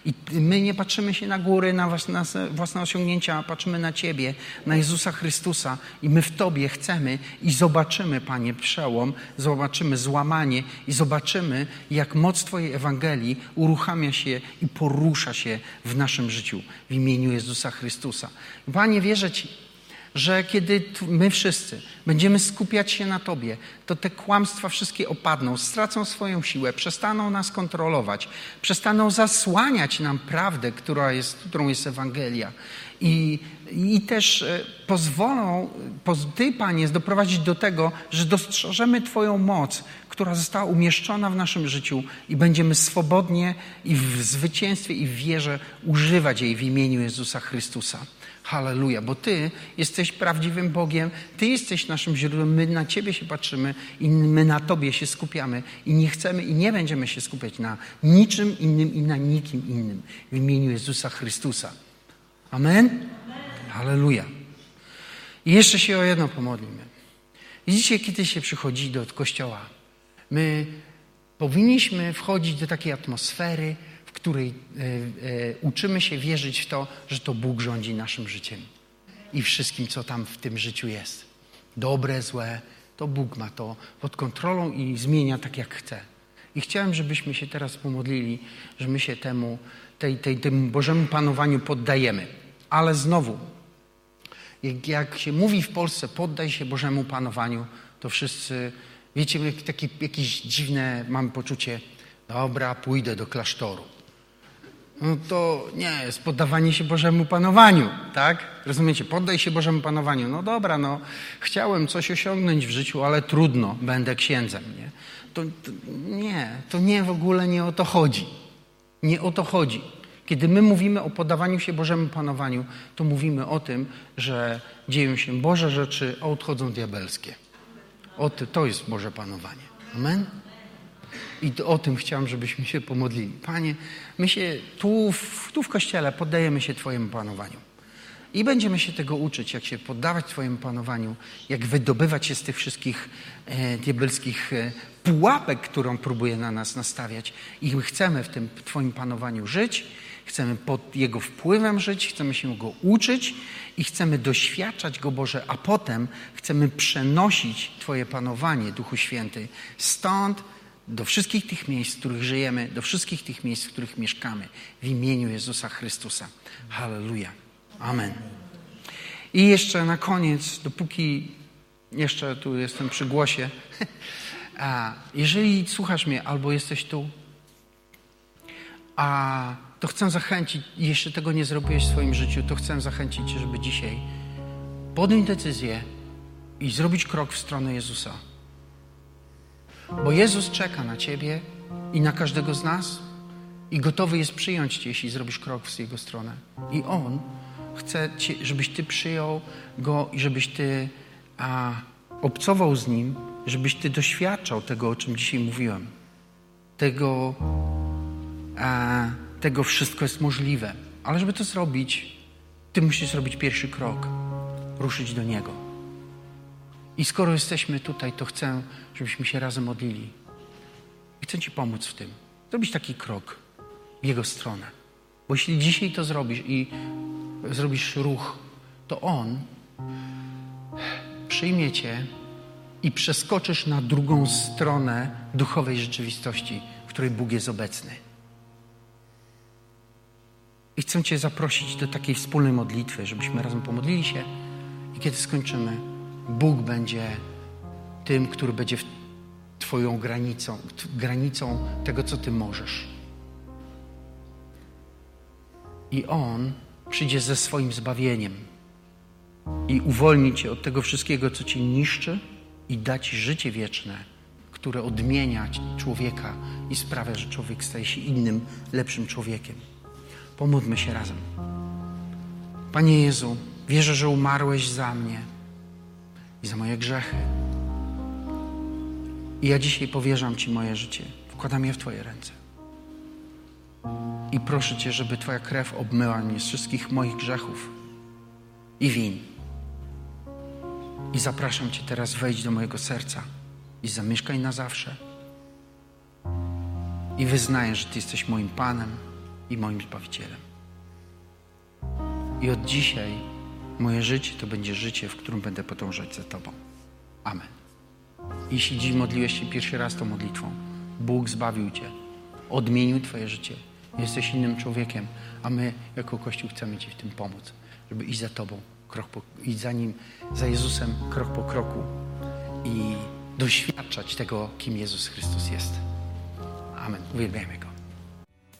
I my nie patrzymy się na góry, na własne, własne osiągnięcia, patrzymy na Ciebie, na Jezusa Chrystusa i my w Tobie chcemy i zobaczymy, Panie, przełom, zobaczymy złamanie i zobaczymy, jak moc Twojej Ewangelii uruchamia się i porusza się w naszym życiu w imieniu Jezusa Chrystusa. Panie, wierzę Ci, że kiedy my wszyscy będziemy skupiać się na Tobie, to te kłamstwa wszystkie opadną, stracą swoją siłę, przestaną nas kontrolować, przestaną zasłaniać nam prawdę, która jest, którą jest Ewangelia. I, i też e, pozwolą, Ty, Panie, doprowadzić do tego, że dostrzeżemy Twoją moc, która została umieszczona w naszym życiu i będziemy swobodnie i w zwycięstwie i w wierze używać jej w imieniu Jezusa Chrystusa. Halleluja, bo Ty jesteś prawdziwym Bogiem, Ty jesteś naszym źródłem, my na Ciebie się patrzymy i my na Tobie się skupiamy i nie chcemy i nie będziemy się skupiać na niczym innym i na nikim innym w imieniu Jezusa Chrystusa. Amen? Amen. Halleluja. I jeszcze się o jedno pomodlimy. Widzicie, kiedy się przychodzi do kościoła, my powinniśmy wchodzić do takiej atmosfery, której e, e, uczymy się wierzyć w to, że to Bóg rządzi naszym życiem i wszystkim, co tam w tym życiu jest. Dobre, złe, to Bóg ma to pod kontrolą i zmienia tak, jak chce. I chciałem, żebyśmy się teraz pomodlili, że my się temu, tej, tej, temu Bożemu panowaniu poddajemy. Ale znowu, jak, jak się mówi w Polsce, poddaj się Bożemu panowaniu, to wszyscy, wiecie, takie jakieś dziwne, mam poczucie, dobra, pójdę do klasztoru no to nie jest poddawanie się Bożemu panowaniu, tak? Rozumiecie? Poddaj się Bożemu panowaniu. No dobra, no chciałem coś osiągnąć w życiu, ale trudno, będę księdzem, nie? To, to nie, to nie w ogóle nie o to chodzi. Nie o to chodzi. Kiedy my mówimy o poddawaniu się Bożemu panowaniu, to mówimy o tym, że dzieją się Boże rzeczy, a odchodzą diabelskie. O, to jest Boże panowanie. Amen? I o tym chciałem, żebyśmy się pomodlili. Panie, my się tu w, tu w kościele poddajemy się Twojemu panowaniu. I będziemy się tego uczyć, jak się poddawać Twojemu panowaniu, jak wydobywać się z tych wszystkich e, diabelskich e, pułapek, którą próbuje na nas nastawiać. I my chcemy w tym Twoim panowaniu żyć, chcemy pod Jego wpływem żyć, chcemy się Go uczyć i chcemy doświadczać Go, Boże, a potem chcemy przenosić Twoje panowanie, Duchu Święty, stąd do wszystkich tych miejsc, w których żyjemy, do wszystkich tych miejsc, w których mieszkamy, w imieniu Jezusa Chrystusa. Halleluja. Amen. I jeszcze na koniec, dopóki jeszcze tu jestem przy głosie, a jeżeli słuchasz mnie albo jesteś tu, a to chcę zachęcić, jeśli tego nie zrobiłeś w swoim życiu, to chcę zachęcić Cię, żeby dzisiaj podjąć decyzję i zrobić krok w stronę Jezusa. Bo Jezus czeka na Ciebie i na każdego z nas i gotowy jest przyjąć Cię, jeśli zrobisz krok w Jego stronę. I On chce, żebyś Ty przyjął Go i żebyś Ty a, obcował z Nim, żebyś Ty doświadczał tego, o czym dzisiaj mówiłem. Tego, a, tego wszystko jest możliwe. Ale żeby to zrobić, Ty musisz zrobić pierwszy krok, ruszyć do Niego. I skoro jesteśmy tutaj, to chcę, żebyśmy się razem modlili. Chcę Ci pomóc w tym. Zrobić taki krok w Jego stronę. Bo jeśli dzisiaj to zrobisz i zrobisz ruch, to On przyjmie Cię i przeskoczysz na drugą stronę duchowej rzeczywistości, w której Bóg jest obecny. I chcę Cię zaprosić do takiej wspólnej modlitwy, żebyśmy razem pomodlili się i kiedy skończymy, Bóg będzie tym, który będzie Twoją granicą, granicą tego, co Ty możesz. I On przyjdzie ze swoim zbawieniem i uwolni Cię od tego wszystkiego, co Cię niszczy i da Ci życie wieczne, które odmienia człowieka i sprawia, że człowiek staje się innym, lepszym człowiekiem. Pomódlmy się razem. Panie Jezu, wierzę, że umarłeś za mnie i za moje grzechy. I ja dzisiaj powierzam Ci moje życie. Wkładam je w Twoje ręce. I proszę Cię, żeby Twoja krew obmyła mnie z wszystkich moich grzechów i win. I zapraszam Cię teraz, wejdź do mojego serca i zamieszkaj na zawsze. I wyznaję, że Ty jesteś moim Panem i moim Zbawicielem. I od dzisiaj moje życie to będzie życie, w którym będę podążać za Tobą. Amen. Jeśli dziś modliłeś się pierwszy raz tą modlitwą, Bóg zbawił Cię, odmienił Twoje życie. Jesteś innym człowiekiem, a my jako Kościół chcemy Ci w tym pomóc, żeby iść za Tobą, krok po, iść za Nim, za Jezusem krok po kroku i doświadczać tego, kim Jezus Chrystus jest. Amen. Uwielbiamy Go.